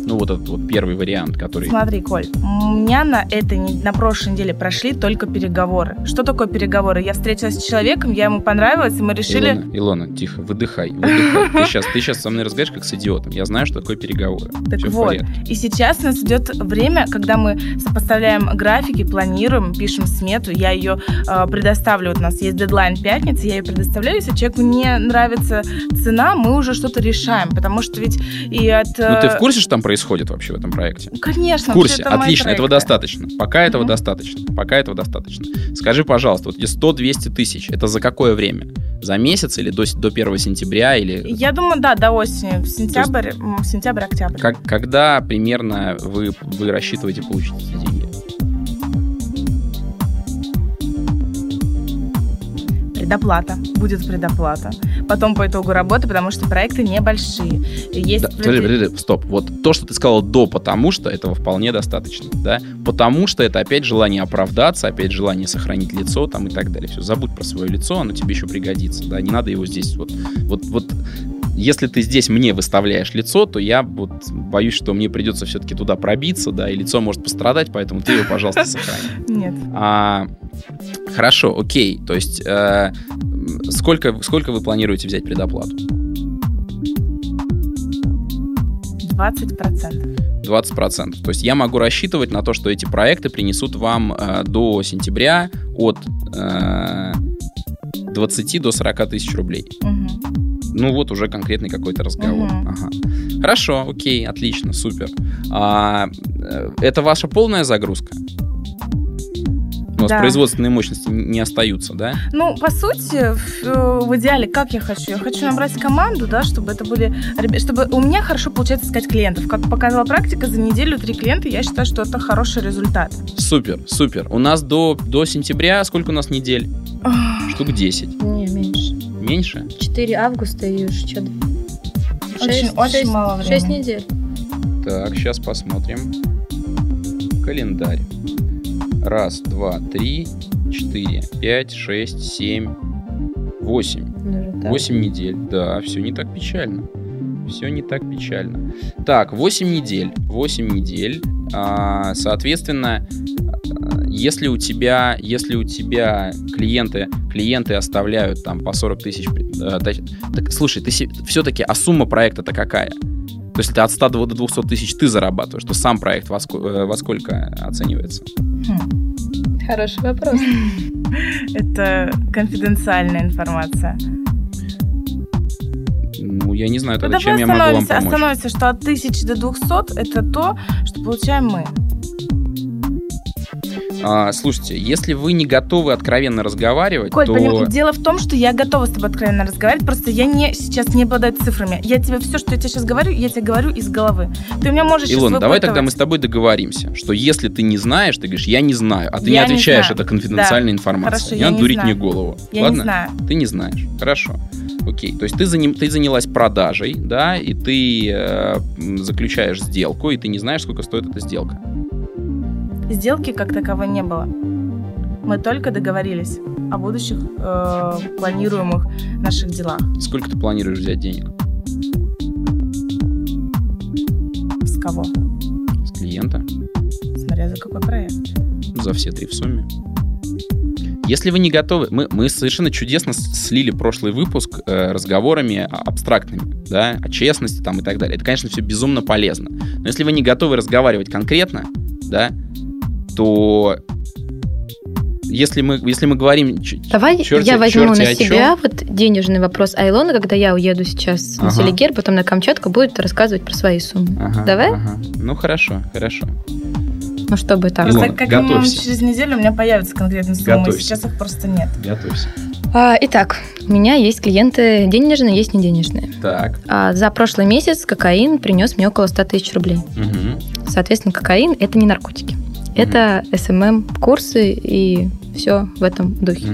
Э, Ну, вот этот вот первый вариант, который... Смотри, Коль, у меня на этой, на прошлой неделе прошли только переговоры. Что такое переговоры? Я встретилась с человеком, я ему понравилась, и мы решили... Илона, Илона, тихо, выдыхай, выдыхай. Ты сейчас, ты сейчас со мной разговариваешь как с идиотом. Я знаю, что такое переговоры. Так Всё в вот, и сейчас у нас идет время, когда мы сопоставляем графики, планируем, пишем смету, я ее э, предоставлю, вот у нас есть дедлайн пятницы, я ее предоставляю, если человеку не нравится цена, мы уже что-то решаем, потому что ведь и от... Ну, э, ты в курсе, что там происходит вообще в этом проекте? Конечно. В курсе, отлично, этого достаточно. Пока этого Мгм. достаточно. Пока этого достаточно. Скажи, пожалуйста, вот эти 100-200 тысяч, это за какое время? За месяц или до, до 1 сентября? Или Я думаю, да, до осени, в сентябрь, м, сентябрь-октябрь. как, когда примерно вы, вы рассчитываете получить эти деньги? Предоплата. Будет предоплата. Потом по итогу работы, потому что проекты небольшие. Есть Да, подожди, подожди, стоп. Вот то, что ты сказал до потому что, этого вполне достаточно, да? Потому что это опять желание оправдаться, опять желание сохранить лицо там и так далее. Все, забудь про свое лицо, оно тебе еще пригодится, да? Не надо его здесь вот... Вот, вот если ты здесь мне выставляешь лицо, то я вот боюсь, что мне придется все-таки туда пробиться, да, и лицо может пострадать, поэтому ты его, пожалуйста, сохрани. Нет. А, хорошо, окей. То есть э, сколько, сколько вы планируете взять предоплату? 20%. 20%. То есть я могу рассчитывать на то, что эти проекты принесут вам э, до сентября от э, 20 до 40 тысяч рублей. Мгм. Ну вот уже конкретный какой-то разговор. Мгм. Ага. Хорошо, окей, отлично, супер. А, э, это ваша полная загрузка? У вас Да. производственные мощности не остаются, да? Ну, по сути, в, э, в идеале, как я хочу? Я хочу набрать команду, да, чтобы это были... Чтобы у меня хорошо получается искать клиентов. Как показала практика, за неделю три клиента, я считаю, что это хороший результат. Супер, супер. У нас до, до сентября сколько у нас недель? Штук 10. Меньше. Меньше? 4 августа и уж что Очень- очень мало 6 времени. недель. Так, сейчас посмотрим. Календарь. Раз, два, три, четыре, пять, шесть, семь, восемь. Так. 8 недель. Да, все не так печально. Все не так печально. Так, 8 недель. 8 недель. А, соответственно, если у тебя, если у тебя клиенты, клиенты оставляют там по 40 тысяч, э, так, слушай, ты все-таки, а сумма проекта-то какая? То есть это от 100 до 200 тысяч ты зарабатываешь, то сам проект во, ско- э, во сколько оценивается? Хм. Хороший вопрос. *laughs* Это конфиденциальная информация. Ну, я не знаю, Ну, тогда давай чем я могу вам помочь. остановимся, что от 1000 до 200 это то, что получаем мы. А, слушайте, если вы не готовы откровенно разговаривать, Коль, то... поним- дело в том, что я готова с тобой откровенно разговаривать, просто я не, сейчас не обладаю цифрами. Я тебе все, что я тебе сейчас говорю, я тебе говорю из головы. Ты меня можешь Илона, давай тогда мы с тобой договоримся, что если ты не знаешь, ты говоришь, я не знаю, а ты не Я не отвечаешь, знаю. это конфиденциальная Да. информация. Хорошо, не я надо не дурить знаю. мне голову. Я Ладно? не знаю. Ты не знаешь. Хорошо. Окей. То есть ты, заним- ты занялась продажей, да, и ты э, заключаешь сделку, и ты не знаешь, сколько стоит эта сделка. Сделки как таковой не было. Мы только договорились о будущих э, планируемых наших делах. Сколько ты планируешь взять денег С кого? с клиента? Смотря за какой проект. За все три в сумме. Если вы не готовы, мы, мы совершенно чудесно слили прошлый выпуск э, разговорами абстрактными, да, о честности там и так далее. Это, конечно, все безумно полезно. Но если вы не готовы разговаривать конкретно, да, то если мы, если мы говорим... Давай Чёрти- я возьму чёрти на себя вот денежный вопрос Айлона, когда я уеду сейчас на Ага. Селигер, потом на Камчатку, будет рассказывать про свои суммы. Ага, Давай? ага. Ну, хорошо, хорошо. Ну, чтобы так. Илона, как минимум готовься. через неделю у меня появятся конкретные суммы. Готовься. Сейчас их просто нет. Готовься. А, итак, у меня есть клиенты денежные, есть неденежные. Так. А за прошлый месяц кокаин принес мне около 100 тысяч рублей. Мгм. Соответственно, кокаин – это не наркотики. Это SMM-курсы и все в этом духе.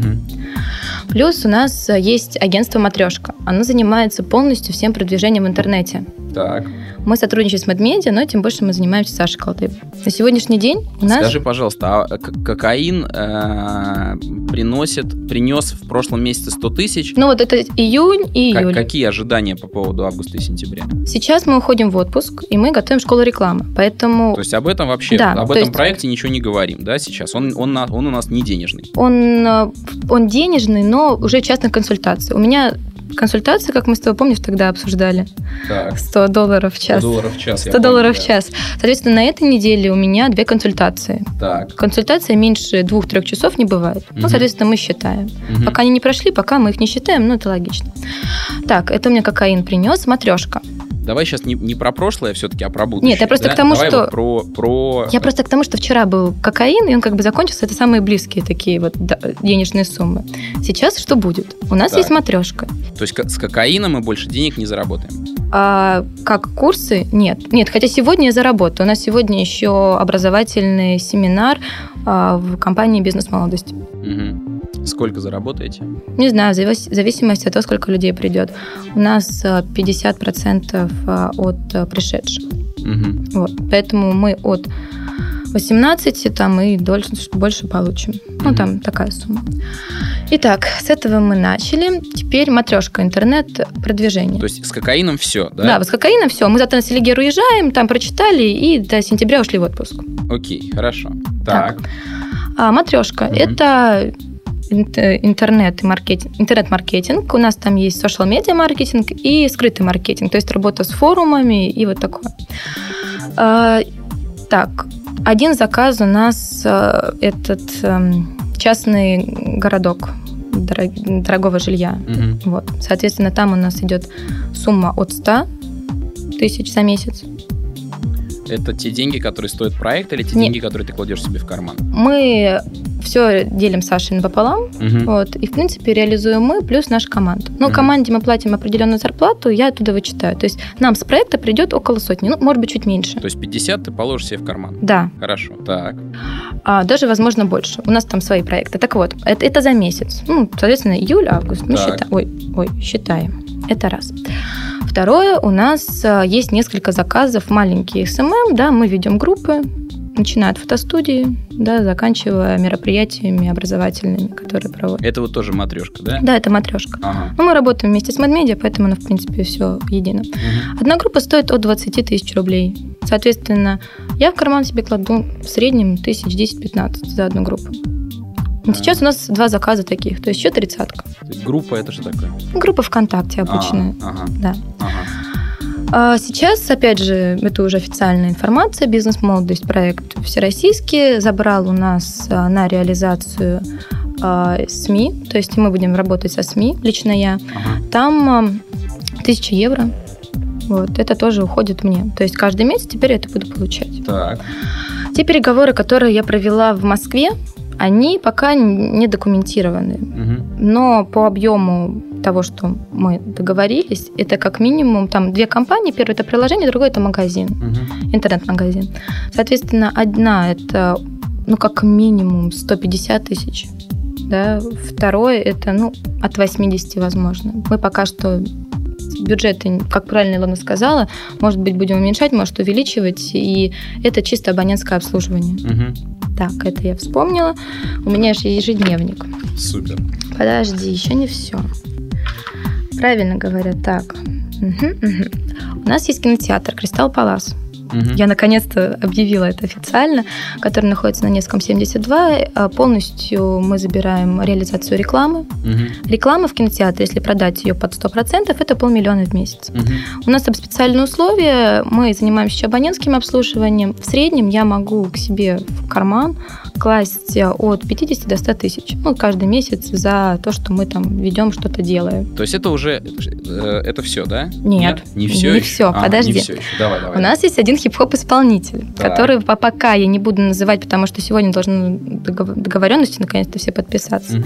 Плюс у нас э, есть агентство «Матрешка». Оно занимается полностью всем продвижением в интернете. Так. Мы сотрудничаем с MedMedia, но тем больше мы занимаемся Сашей Колдой. На сегодняшний день у нас... Скажи, пожалуйста, а к- кокаин э, приносит, принес в прошлом месяце 100 тысяч? Ну вот это июнь и Как- июль. какие ожидания по поводу августа и сентября? Сейчас мы уходим в отпуск, и мы готовим школу рекламы. Поэтому То есть об этом вообще, Да, об то этом есть- проекте ничего не говорим, да, сейчас? Он, он, он у нас не денежный. он, э, он денежный, но уже частная консультация. У меня консультация, как мы с тобой, помнишь, тогда обсуждали, Так, 100 долларов в час. долларов в час. я 100 долларов помню, в час. Соответственно, на этой неделе у меня две консультации. да. Так. Консультация меньше двух-трех часов не бывает. Мгм. Ну, соответственно, мы считаем. Мгм. Пока они не прошли, пока мы их не считаем, ну, это логично. Так, это у меня кокаин принес, матрешка. Давай сейчас не, не про прошлое все-таки, а про будущее. Нет, я просто да? к тому, Давай что- вот про, про... Я просто к тому, что вчера был кокаин, и он как бы закончился. Это самые близкие такие вот денежные суммы. Сейчас что будет? У нас Так. есть матрешка. То есть с кокаином мы больше денег не заработаем. А как курсы? Нет. Нет, хотя сегодня я заработаю. У нас сегодня еще образовательный семинар а, в компании «Бизнес-молодость». Мгм. Сколько заработаете? Не знаю, в завис- в зависимости от того, сколько людей придет. У нас а, 50% а, от а, пришедших. Мгм. Вот. Поэтому мы от 18 там и дольше, больше получим. Ну, Мгм. там такая сумма. Итак, с этого мы начали. Теперь матрешка, интернет-продвижение. То есть с кокаином все, да? Да, вот с кокаином все. Мы завтра на Селигер уезжаем, там прочитали и до сентября ушли в отпуск. Окей, хорошо. Так. Так. А матрешка Мгм. это э, интернет и маркетинг, интернет-маркетинг. У нас там есть social медиа маркетинг и скрытый маркетинг, то есть работа с форумами и вот такое. А, так, один заказ у нас э, этот эм, частный городок дорог- дорогого жилья. Мгм. Вот. Соответственно, там у нас идет сумма от 100 тысяч за месяц. Это те деньги, которые стоят проект, или те Не. деньги, которые ты кладешь себе в карман? Мы все делим с Сашей напополам, Мгм. Вот. И, в принципе, реализуем мы плюс наша команда. Ну, Мгм. команде мы платим определенную зарплату, я оттуда вычитаю. То есть нам с проекта придет около сотни, ну, может быть, чуть меньше. То есть 50 ты положишь себе в карман. Да, Хорошо. Так. а даже, возможно, больше. У нас там свои проекты. Так вот, это, это за месяц. Ну, соответственно, июль, август. Мы считаем. Ой, ой, считаем. Это раз. Второе, у нас а, есть несколько заказов, маленькие SMM, да, мы ведем группы, начиная от фотостудии, да, заканчивая мероприятиями образовательными, которые проводят. Это вот тоже матрешка, да? Да, это матрешка. Ага. Ну, мы работаем вместе с MadMedia, поэтому, ну, в принципе, все едино. Мгм. Одна группа стоит от 20 тысяч рублей. Соответственно, я в карман себе кладу в среднем тысяч 10-15 за одну группу. Сейчас у нас два заказа таких, то есть еще тридцатка. Группа это что такое? Группа ВКонтакте обычная. А, ага. Да. Ага. А сейчас, опять же, это уже официальная информация, бизнес-молодость, проект всероссийский, забрал у нас а, на реализацию а, СМИ, то есть мы будем работать со СМИ, лично я. Там а, 1000 евро. Вот, это тоже уходит мне. То есть каждый месяц теперь я это буду получать. Так. Те переговоры, которые я провела в Москве, они пока не документированы. Мгм. Но по объему того, что мы договорились, это как минимум там две компании. Первое это приложение, другое это магазин, Мгм. интернет-магазин. Соответственно, одна это ну как минимум 150 тысяч. Да, второе это ну от 80 возможно. Мы пока что бюджеты, как правильно Илона сказала, может быть, будем уменьшать, может, увеличивать, и это чисто абонентское обслуживание. Мгм. Так, это я вспомнила. У меня же ежедневник. Супер. Подожди, еще не все. Правильно говорят, так. Мгм, мгм. У нас есть кинотеатр Кристалл Палас. Мгм. Я наконец-то объявила это официально, который находится на Невском 72. А Полностью мы забираем реализацию рекламы. Мгм. Реклама в кинотеатре, если продать ее под 100%, это полмиллиона в месяц. Мгм. У нас там специальные условия, мы занимаемся еще абонентским обслуживанием. В среднем я могу к себе в карман класть от 50 до 100 тысяч. Ну, каждый месяц за то, что мы там ведем, что-то делаем. То есть это уже э, это все, да? Нет, не все. не всё, подожди. Не все еще. Давай, давай. У нас есть один хип-хоп исполнитель, Так. который по- пока я не буду называть, потому что сегодня должны догов- договоренности наконец-то все подписаться.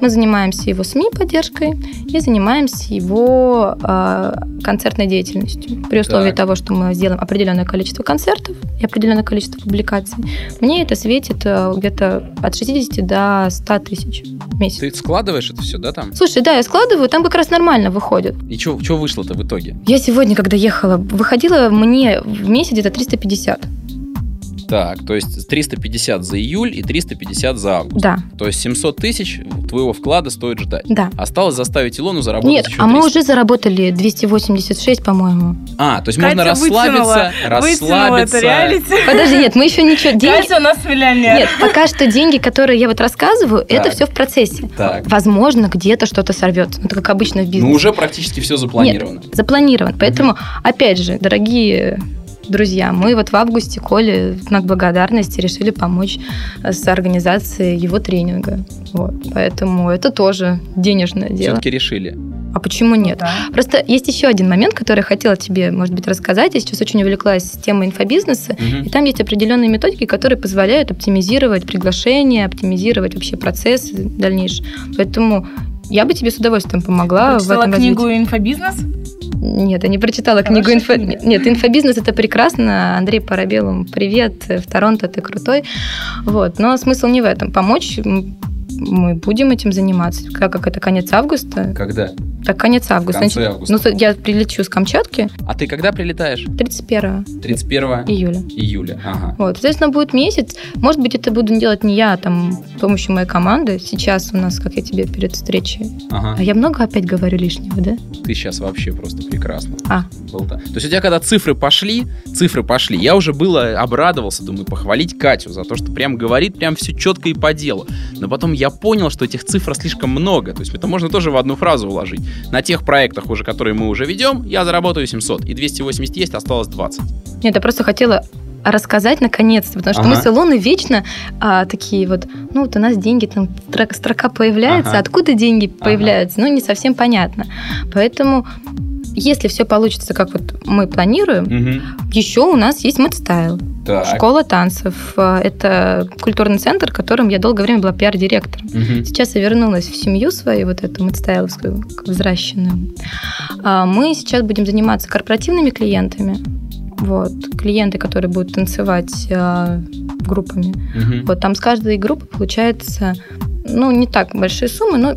Мы занимаемся его СМИ поддержкой и занимаемся его э, концертной деятельностью. При условии Так. того, что мы сделаем определенное количество концертов и определенное количество публикаций, мне это светит э, где-то от 60 до 100 тысяч в месяц. Ты складываешь это все, да, там? Слушай, да, я складываю, там как раз нормально выходит. И что вышло-то в итоге? Я сегодня, когда ехала, выходила мне в месяц где-то 350. Так, то есть 350 за июль и 350 за август. Да, То есть 700 тысяч твоего вклада стоит ждать. да. Осталось заставить Илону заработать Нет, еще а мы 300. уже заработали 286, по-моему. А, то есть Катя можно расслабиться, вытянула, вытянула расслабиться. это реалити. Подожди, нет, мы еще ничего... Деньги... Катя у нас миллионер. Нет, пока что деньги, которые я вот рассказываю, это Так. все в процессе. Так. Возможно, где-то что-то сорвется. Ну, Это как обычно в бизнесе. Ну, уже практически все запланировано. Запланирован. Поэтому, опять же, дорогие друзья, мы вот в августе Коле в знак благодарности решили помочь э, с организацией его тренинга. Вот. Поэтому это тоже денежное дело. Все-таки решили. А почему нет? Да. Просто есть еще один момент, который я хотела тебе, может быть, рассказать. Я сейчас очень увлеклась темой инфобизнеса. Мгм. И там есть определенные методики, которые позволяют оптимизировать приглашения, оптимизировать вообще процессы дальнейшие. Поэтому я бы тебе с удовольствием помогла в Прочитала этом книгу развитии. «Инфобизнес»? Нет, я не прочитала книгу инфо... Нет, инфобизнес это прекрасно. Андрей Парабелум, привет. В Торонто ты крутой. Вот. Но смысл не в этом. Помочь мы будем этим заниматься. Как, как это конец августа? Когда? Так, конец В августа. конце Значит, августа. Ну, я прилечу с Камчатки А ты когда прилетаешь? 31 31 июля. июля. Ага. Вот, соответственно, будет месяц. Может быть, это буду делать не я, а там, с помощью моей команды. Сейчас у нас, как я тебе перед встречей. Ага. А я много опять говорю лишнего, да? Ты сейчас вообще просто прекрасно. А. Болта. То есть у тебя когда цифры пошли, цифры пошли, я уже было обрадовался, думаю, похвалить Катю за то, что прям говорит прям все четко и по делу. Но потом я понял, что этих цифр слишком много. То есть это можно тоже в одну фразу уложить. На тех проектах уже, которые мы уже ведем, я заработаю 700. И 280 есть, осталось 20. Нет, я просто хотела рассказать наконец-то, потому что Ага. мы с Илоной вечно а, такие вот, ну вот у нас деньги, там строка, строка появляется, Ага. откуда деньги Ага. появляются, ну не совсем понятно. Поэтому, если все получится, как вот мы планируем, еще у нас есть Мэтстайл, Так. школа танцев. А, Это культурный центр, которым я долгое время была пиар-директором. Мгм. Сейчас я вернулась в семью свою, вот эту мэтстайловскую, взращенную. А Мы сейчас будем заниматься корпоративными клиентами. Вот, клиенты, которые будут танцевать а, группами. Мгм. Вот там с каждой группы получается, ну, не так большие суммы, но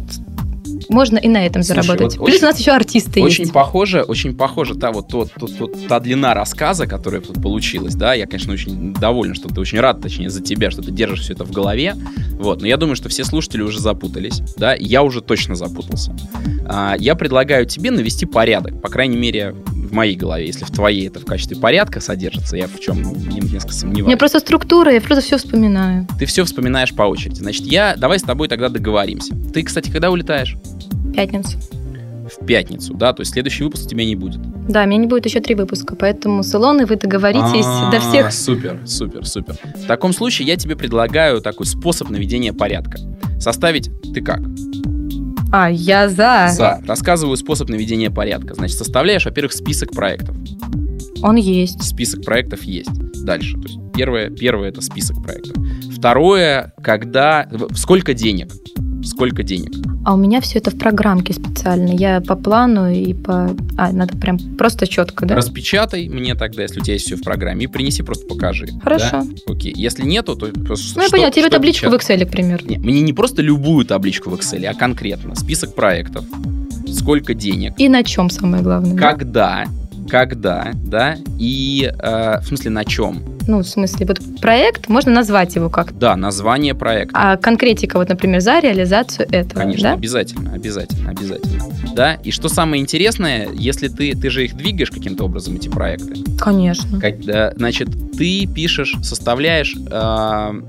можно и на этом Слушай, заработать. вот Плюс очень- у нас еще артисты Очень есть. похоже, очень похоже та вот тот, тот- тот- та длина рассказа, которая тут получилась, да, я, конечно, очень доволен, что ты очень рад, точнее, за тебя, что ты держишь все это в голове, вот, но я думаю, что все слушатели уже запутались, да, я уже точно запутался. А, я предлагаю тебе навести порядок, по крайней мере, в моей голове, если в твоей это в качестве порядка содержится, я в чем несколько сомневаюсь. меня просто структура, я просто все вспоминаю. Ты все вспоминаешь по очереди, значит, я, давай с тобой тогда договоримся. Ты, кстати, когда улетаешь? Пятница. В пятницу, да, то есть следующий выпуск у тебя не будет. Да, у меня не будет еще три выпуска, поэтому с Илоной вы договоритесь А, до всех. Супер, супер, супер. В таком случае я тебе предлагаю такой способ наведения порядка. Составить ты как? А, я за. За. Рассказываю способ наведения порядка. Значит, составляешь, во-первых, список проектов. Он есть. Список проектов есть. Дальше. То есть первое, первое это список проектов. Второе, когда... Сколько денег? Сколько денег? А у меня все это в программке специально. Я по плану и по... А, надо прям просто четко, да? Распечатай мне тогда, если у тебя есть все в программе, и принеси, просто покажи. Хорошо. Да? Окей. Если нету, то Ну, я поняла, тебе табличку в печатать? Excel, к примеру. Не, мне не просто любую табличку в Excel, а конкретно список проектов, сколько денег, И на чем самое главное? когда, когда, да, и э, в смысле на чем, Ну, в смысле, вот проект, можно назвать его как-то. да, название проекта, А конкретика, вот, например, за реализацию этого, конечно, да? обязательно, обязательно, обязательно, да, и что самое интересное, если ты, ты же их двигаешь каким-то образом эти проекты, Конечно. когда, значит, ты пишешь, составляешь э,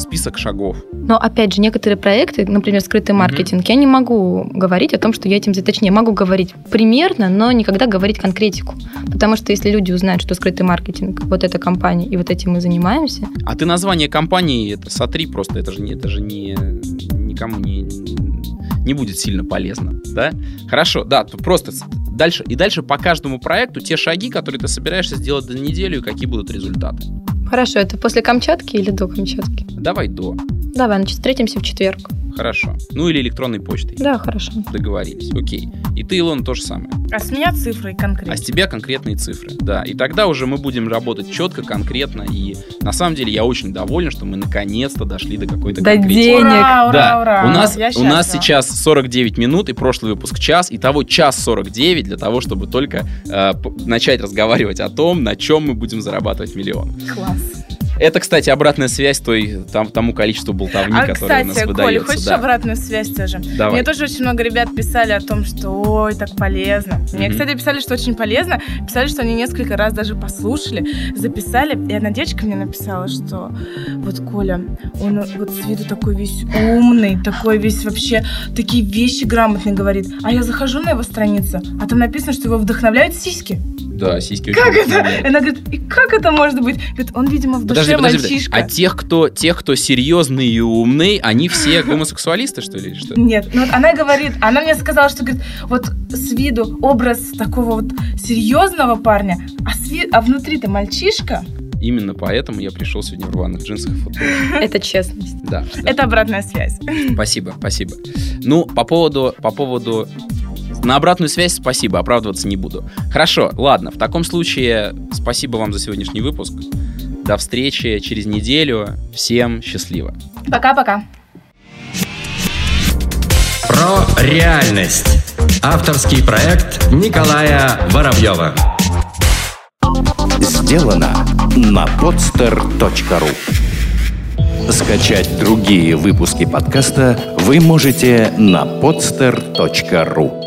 список шагов, Но, опять же, некоторые проекты, например, скрытый маркетинг, я не могу говорить о том, что я этим... Точнее, могу говорить примерно, но никогда говорить конкретику. Потому что если люди узнают, что скрытый маркетинг, вот эта компания, и вот этим мы занимаемся, А ты название компании это сотри просто, это же это же не никому не, не будет сильно полезно, да? Хорошо, да, то просто дальше, и дальше по каждому проекту те шаги, которые ты собираешься сделать за неделю, и какие будут результаты. Хорошо, это после Камчатки или до Камчатки? Давай до. Давай, значит, встретимся в четверг. Хорошо. Ну или электронной почтой. Да, хорошо. Договорились. Окей. И ты, Илон, то же самое. А с меня цифры конкретно. А с тебя конкретные цифры. Да. И тогда уже мы будем работать четко, конкретно. И на самом деле я очень доволен, что мы наконец-то дошли до какой-то До конкретики. денег. Ура, ура, Да, ура. у нас, Я у нас сейчас 49 минут и прошлый выпуск час, и того час 49 для того, чтобы только э, начать разговаривать о том, на чем мы будем зарабатывать миллион. Класс. podcast. Это, кстати, обратная связь той, там, тому количеству болтовни, А, которое у нас кстати, Коля, выдается. хочешь да. обратную связь тоже? Давай. Мне тоже очень много ребят писали о том, что ой, так полезно. Мне, Мгм. кстати, писали, что очень полезно. Писали, что они несколько раз даже послушали, записали. И одна девочка мне написала, что вот Коля, он вот с виду такой весь умный, такой весь вообще такие вещи грамотные говорит. А я захожу на его страницу, а там написано, что его вдохновляют сиськи. Да, сиськи Как это? Она говорит, и как это может быть? Говорит, он, видимо, в душе Подожди, подожди, подожди. мальчишка. А тех, кто, тех, кто серьезный и умный, они все *laughs* гомосексуалисты, что ли, или что? Нет, ну вот она говорит, она мне сказала, что говорит, вот с виду образ такого вот серьезного парня, а, с ви- а внутри-то мальчишка. Именно поэтому я пришел сегодня в рваных джинсах и футболке. *laughs* Это честность. Да, да. Это обратная связь. *laughs* Спасибо, спасибо. Ну, по поводу, по поводу... На обратную связь спасибо, оправдываться не буду. Хорошо, ладно, в таком случае спасибо вам за сегодняшний выпуск. До встречи через неделю. Всем счастливо. Пока-пока. Про реальность. Авторский проект Николая Воробьева. Сделано на podster.ru Скачать другие выпуски подкаста вы можете на podster.ru